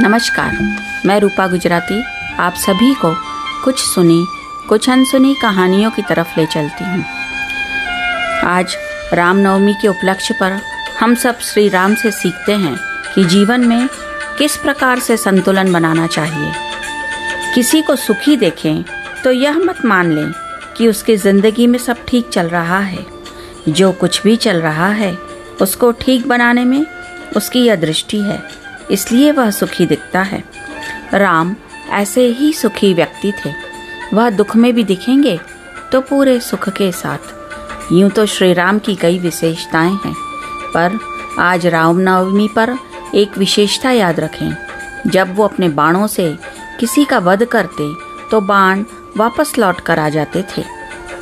नमस्कार, मैं रूपा गुजराती, आप सभी को कुछ सुनी, कुछ अनसुनी कहानियों की तरफ़ ले चलती हूँ। आज रामनवमी के उपलक्ष्य पर हम सब श्री राम से सीखते हैं कि जीवन में किस प्रकार से संतुलन बनाना चाहिए। किसी को सुखी देखें तो यह मत मान लें कि उसकी ज़िंदगी में सब ठीक चल रहा है। जो कुछ भी चल रहा है, उसको ठीक बनाने में उसकी यह दृष्टि है। इसलिए वह सुखी दिखता है। राम ऐसे ही सुखी व्यक्ति थे। वह दुख में भी दिखेंगे तो पूरे सुख के साथ। यूँ तो श्री राम की कई विशेषताएँ हैं, पर आज रामनवमी पर एक विशेषता याद रखें। जब वो अपने बाणों से किसी का वध करते तो बाण वापस लौट कर आ जाते थे।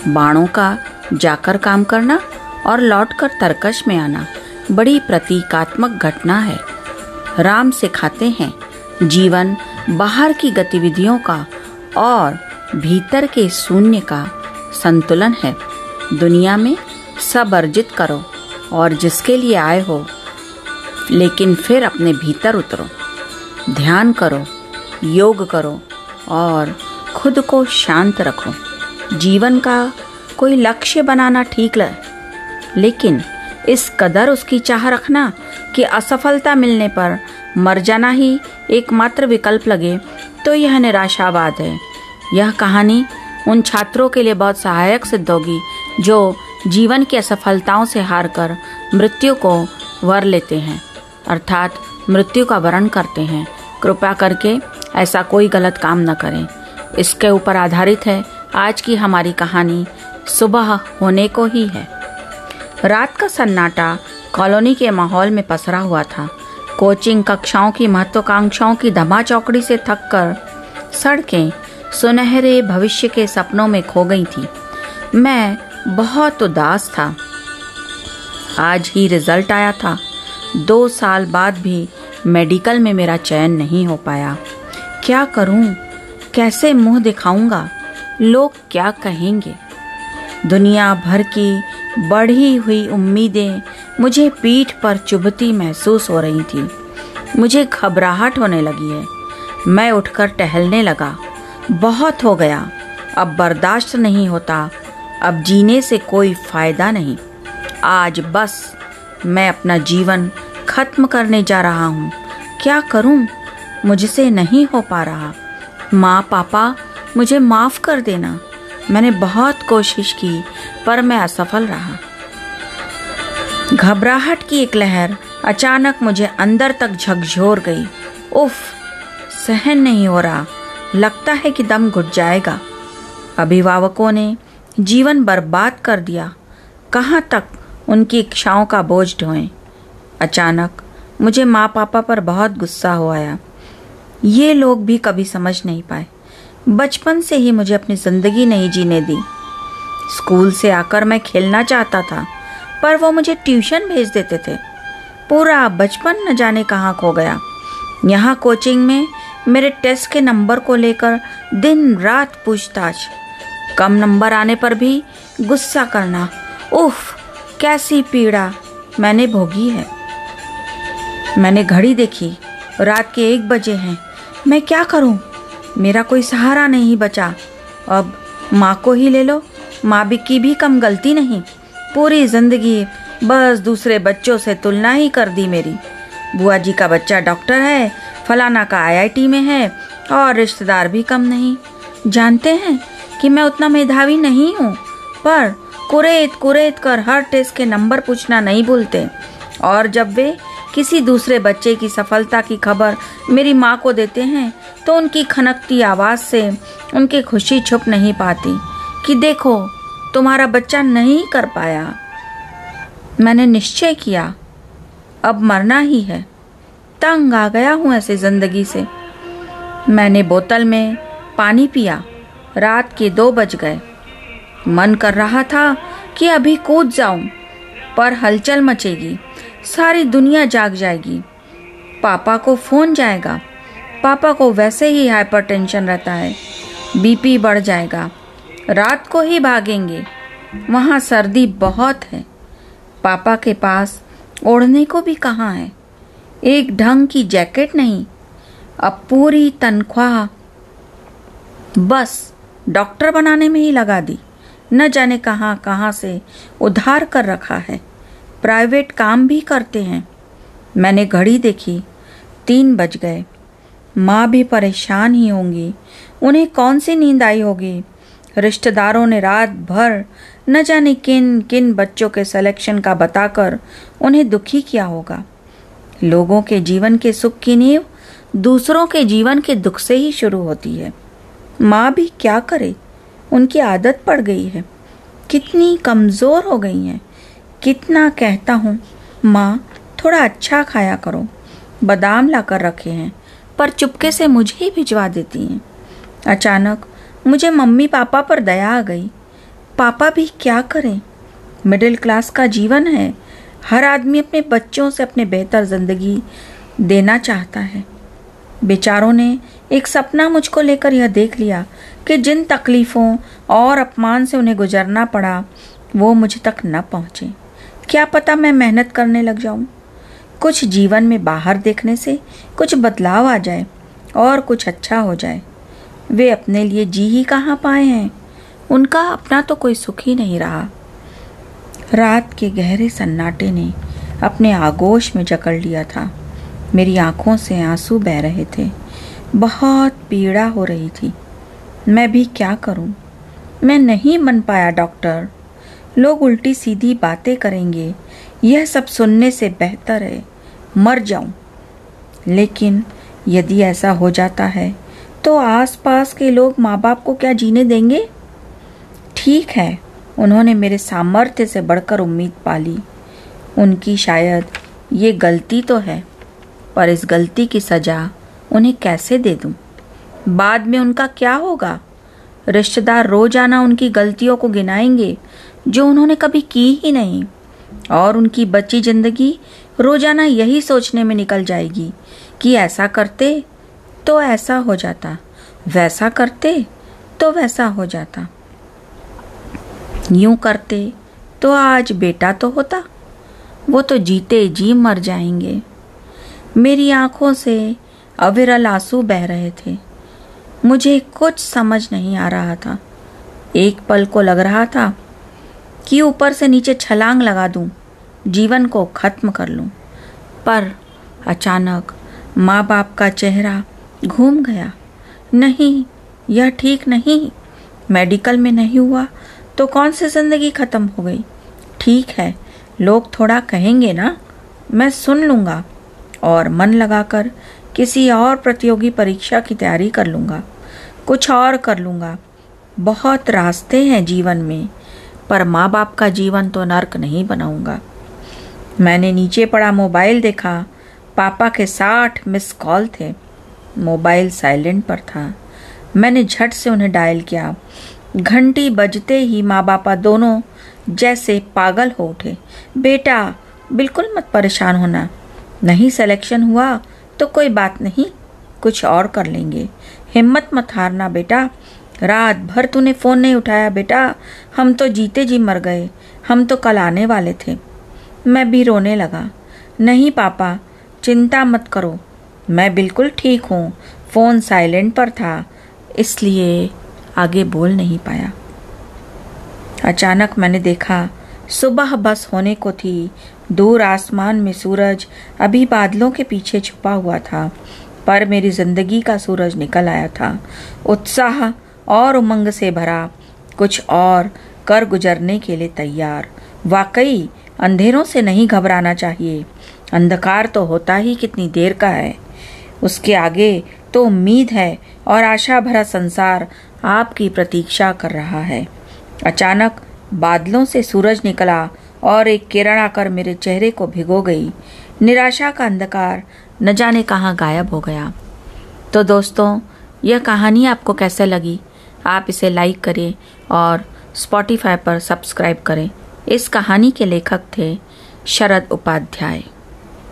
बाणों का जाकर काम करना और लौटकर तरकश में आना बड़ी प्रतीकात्मक घटना है। राम सिखाते हैं। जीवन बाहर की गतिविधियों का और भीतर के शून्य का संतुलन है। दुनिया में सब अर्जित करो और जिसके लिए आए हो, लेकिन फिर अपने भीतर उतरो। ध्यान करो, योग करो और खुद को शांत रखो। जीवन का कोई लक्ष्य बनाना ठीक लगे लेकिन इस कदर उसकी चाह रखना कि असफलता मिलने पर मर जाना ही एकमात्र विकल्प लगे तो यह निराशावाद है। यह कहानी उन छात्रों के लिए बहुत सहायक सिद्ध होगी, जो जीवन की असफलताओं से हार कर मृत्यु को वर लेते हैं, अर्थात मृत्यु का वरण करते हैं। कृपया करके ऐसा कोई गलत काम न करें। इसके ऊपर आधारित है आज की हमारी कहानी। सुबह होने को ही है। रात का सन्नाटा कॉलोनी के माहौल में पसरा हुआ था। कोचिंग कक्षाओं की महत्वाकांक्षाओं की धमा चौकड़ी से थक कर सड़कें सुनहरे भविष्य के सपनों में खो गई थी। मैं बहुत उदास था। आज ही रिज़ल्ट आया था। दो साल बाद भी मेडिकल में मेरा चयन नहीं हो पाया। क्या करूँ? कैसे मुँह दिखाऊँगा? लोग क्या कहेंगे? दुनिया भर की बढ़ी हुई उम्मीदें मुझे पीठ पर चुभती महसूस हो रही थी। मुझे घबराहट होने लगी है। मैं उठकर टहलने लगा। बहुत हो गया। अब बर्दाश्त नहीं होता। अब जीने से कोई फ़ायदा नहीं। आज बस मैं अपना जीवन खत्म करने जा रहा हूँ। क्या करूँ? मुझसे नहीं हो पा रहा। माँ पापा मुझे माफ़ कर देना। मैंने बहुत कोशिश की, पर मैं असफल रहा। घबराहट की एक लहर अचानक मुझे अंदर तक झकझोर गई। उफ, सहन नहीं हो रहा। लगता है कि दम घुट जाएगा। अभिभावकों ने जीवन बर्बाद कर दिया। कहाँ तक उनकी इच्छाओं का बोझ ढोएँ। अचानक मुझे माँ पापा पर बहुत गुस्सा हो आया। ये लोग भी कभी समझ नहीं पाए। बचपन से ही मुझे अपनी ज़िंदगी नहीं जीने दी। स्कूल से आकर मैं खेलना चाहता था, पर वो मुझे ट्यूशन भेज देते थे। पूरा बचपन न जाने कहाँ खो गया। यहाँ कोचिंग में मेरे टेस्ट के नंबर को लेकर दिन रात पूछताछ। कम नंबर आने पर भी गुस्सा करना, उफ, कैसी पीड़ा मैंने भोगी है। मैंने घड़ी देखी, रात के एक बजे हैं, मैं क्या करूँ? मेरा कोई सहारा नहीं बचा। अब माँ को ही ले लो। माँ भी की भी कम गलती नहीं। पूरी ज़िंदगी बस दूसरे बच्चों से तुलना ही कर दी मेरी। बुआ जी का बच्चा डॉक्टर है, फलाना का आईआईटी में है और रिश्तेदार भी कम नहीं। जानते हैं कि मैं उतना मेधावी नहीं हूँ, पर कुरेद कुरेद कर हर टेस्ट के नंबर पूछना नहीं भूलते। और जब वे किसी दूसरे बच्चे की सफलता की खबर मेरी माँ को देते हैं तो उनकी खनकती आवाज़ से उनकी खुशी छुप नहीं पाती कि देखो, तुम्हारा बच्चा नहीं कर पाया। मैंने निश्चय किया, अब मरना ही है। तंग आ गया हूँ ऐसे ज़िंदगी से। मैंने बोतल में पानी पिया, रात के दो बज गए। मन कर रहा था कि अभी कूद जाऊँ, पर हलचल मचेगी, सारी दुनिया जाग जाएगी। पापा को फ़ोन जाएगा पापा को वैसे ही हाइपरटेंशन रहता है। बीपी बढ़ जाएगा। रात को ही भागेंगे। वहाँ सर्दी बहुत है। पापा के पास ओढ़ने को भी कहाँ है? एक ढंग की जैकेट नहीं। अब पूरी तनख्वाह। बस डॉक्टर बनाने में ही लगा दी। न जाने कहाँ कहाँ से उधार कर रखा है। प्राइवेट काम भी करते हैं। मैंने घड़ी देखी। तीन बज गए। माँ भी परेशान ही होंगी। उन्हें कौन सी नींद आई होगी? रिश्तेदारों ने रात भर न जाने किन किन बच्चों के सिलेक्शन का बताकर उन्हें दुखी किया होगा। लोगों के जीवन के सुख की नींव दूसरों के जीवन के दुख से ही शुरू होती है। माँ भी क्या करे? उनकी आदत पड़ गई है। कितनी कमज़ोर हो गई हैं। कितना कहता हूँ, माँ, थोड़ा अच्छा खाया करो। बादाम ला कर रखे हैं। पर चुपके से मुझे ही भिजवा देती हैं। अचानक मुझे मम्मी पापा पर दया आ गई। पापा भी क्या करें? मिडिल क्लास का जीवन है। हर आदमी अपने बच्चों से अपने बेहतर ज़िंदगी देना चाहता है। बेचारों ने एक सपना मुझको लेकर यह देख लिया कि जिन तकलीफ़ों और अपमान से उन्हें गुजरना पड़ा, वो मुझ तक न पहुँचे। क्या पता मैं मेहनत करने लग जाऊँ? कुछ जीवन में बाहर देखने से कुछ बदलाव आ जाए और कुछ अच्छा हो जाए। वे अपने लिए जी ही कहाँ पाए हैं? उनका अपना तो कोई सुख ही नहीं रहा। रात के गहरे सन्नाटे ने अपने आगोश में जकड़ लिया था। मेरी आँखों से आँसू बह रहे थे। बहुत पीड़ा हो रही थी। मैं भी क्या करूँ? मैं नहीं मन पाया, डॉक्टर। लोग उल्टी सीधी बातें करेंगे। यह सब सुनने से बेहतर है। मर जाऊँ। लेकिन यदि ऐसा हो जाता है तो आसपास के लोग माँ बाप को क्या जीने देंगे? ठीक है, उन्होंने मेरे सामर्थ्य से बढ़कर उम्मीद पाली। उनकी शायद ये गलती तो है, पर इस गलती की सजा उन्हें कैसे दे दूँ? बाद में उनका क्या होगा? रिश्तेदार रोज़ाना उनकी गलतियों को गिनाएँगे, जो उन्होंने कभी की ही नहीं। और उनकी बच्ची ज़िंदगी रोज़ाना यही सोचने में निकल जाएगी कि ऐसा करते तो ऐसा हो जाता, वैसा करते तो वैसा हो जाता। यूँ करते तो आज बेटा तो होता, वो तो जीते जी मर जाएँगे। मेरी आँखों से अविरल आँसू बह रहे थे। मुझे कुछ समझ नहीं आ रहा था। एक पल को लग रहा था कि ऊपर से नीचे छलांग लगा दूँ, जीवन को खत्म कर लूँ। पर अचानक माँ बाप का चेहरा घूम गया। नहीं यह ठीक नहीं। मेडिकल में नहीं हुआ तो कौन सी ज़िंदगी खत्म हो गई? ठीक है लोग थोड़ा कहेंगे ना मैं सुन लूँगा और मन लगाकर किसी और प्रतियोगी परीक्षा की तैयारी कर लूँगा। कुछ और कर लूँगा। बहुत रास्ते हैं जीवन में। पर माँ बाप का जीवन तो नर्क नहीं बनाऊँगा। मैंने नीचे पड़ा मोबाइल देखा। पापा के साठ मिस कॉल थे। मोबाइल साइलेंट पर था। मैंने झट से उन्हें डायल किया। घंटी बजते ही माँ बापा दोनों जैसे पागल हो उठे। बेटा, बिल्कुल मत परेशान होना। नहीं सिलेक्शन हुआ तो कोई बात नहीं। कुछ और कर लेंगे। हिम्मत मत हारना बेटा। रात भर तूने फ़ोन नहीं उठाया, बेटा। हम तो जीते जी मर गए। हम तो कल आने वाले थे। मैं भी रोने लगा। नहीं, पापा, चिंता मत करो। मैं बिल्कुल ठीक हूँ। फ़ोन साइलेंट पर था, इसलिए आगे बोल नहीं पाया। अचानक मैंने देखा, सुबह बस होने को थी। दूर आसमान में सूरज अभी बादलों के पीछे छुपा हुआ था, पर मेरी ज़िंदगी का सूरज निकल आया था। उत्साह और उमंग से भरा, कुछ और कर गुजरने के लिए तैयार। वाकई, अंधेरों से नहीं घबराना चाहिए। अंधकार तो होता ही कितनी देर का है। उसके आगे तो उम्मीद है और आशा भरा संसार आपकी प्रतीक्षा कर रहा है। अचानक बादलों से सूरज निकला और एक किरण आकर मेरे चेहरे को भिगो गई। निराशा का अंधकार न जाने कहाँ गायब हो गया। तो दोस्तों, यह कहानी आपको कैसे लगी? आप इसे लाइक करें और स्पॉटिफाई पर सब्सक्राइब करें। इस कहानी के लेखक थे शरद उपाध्याय।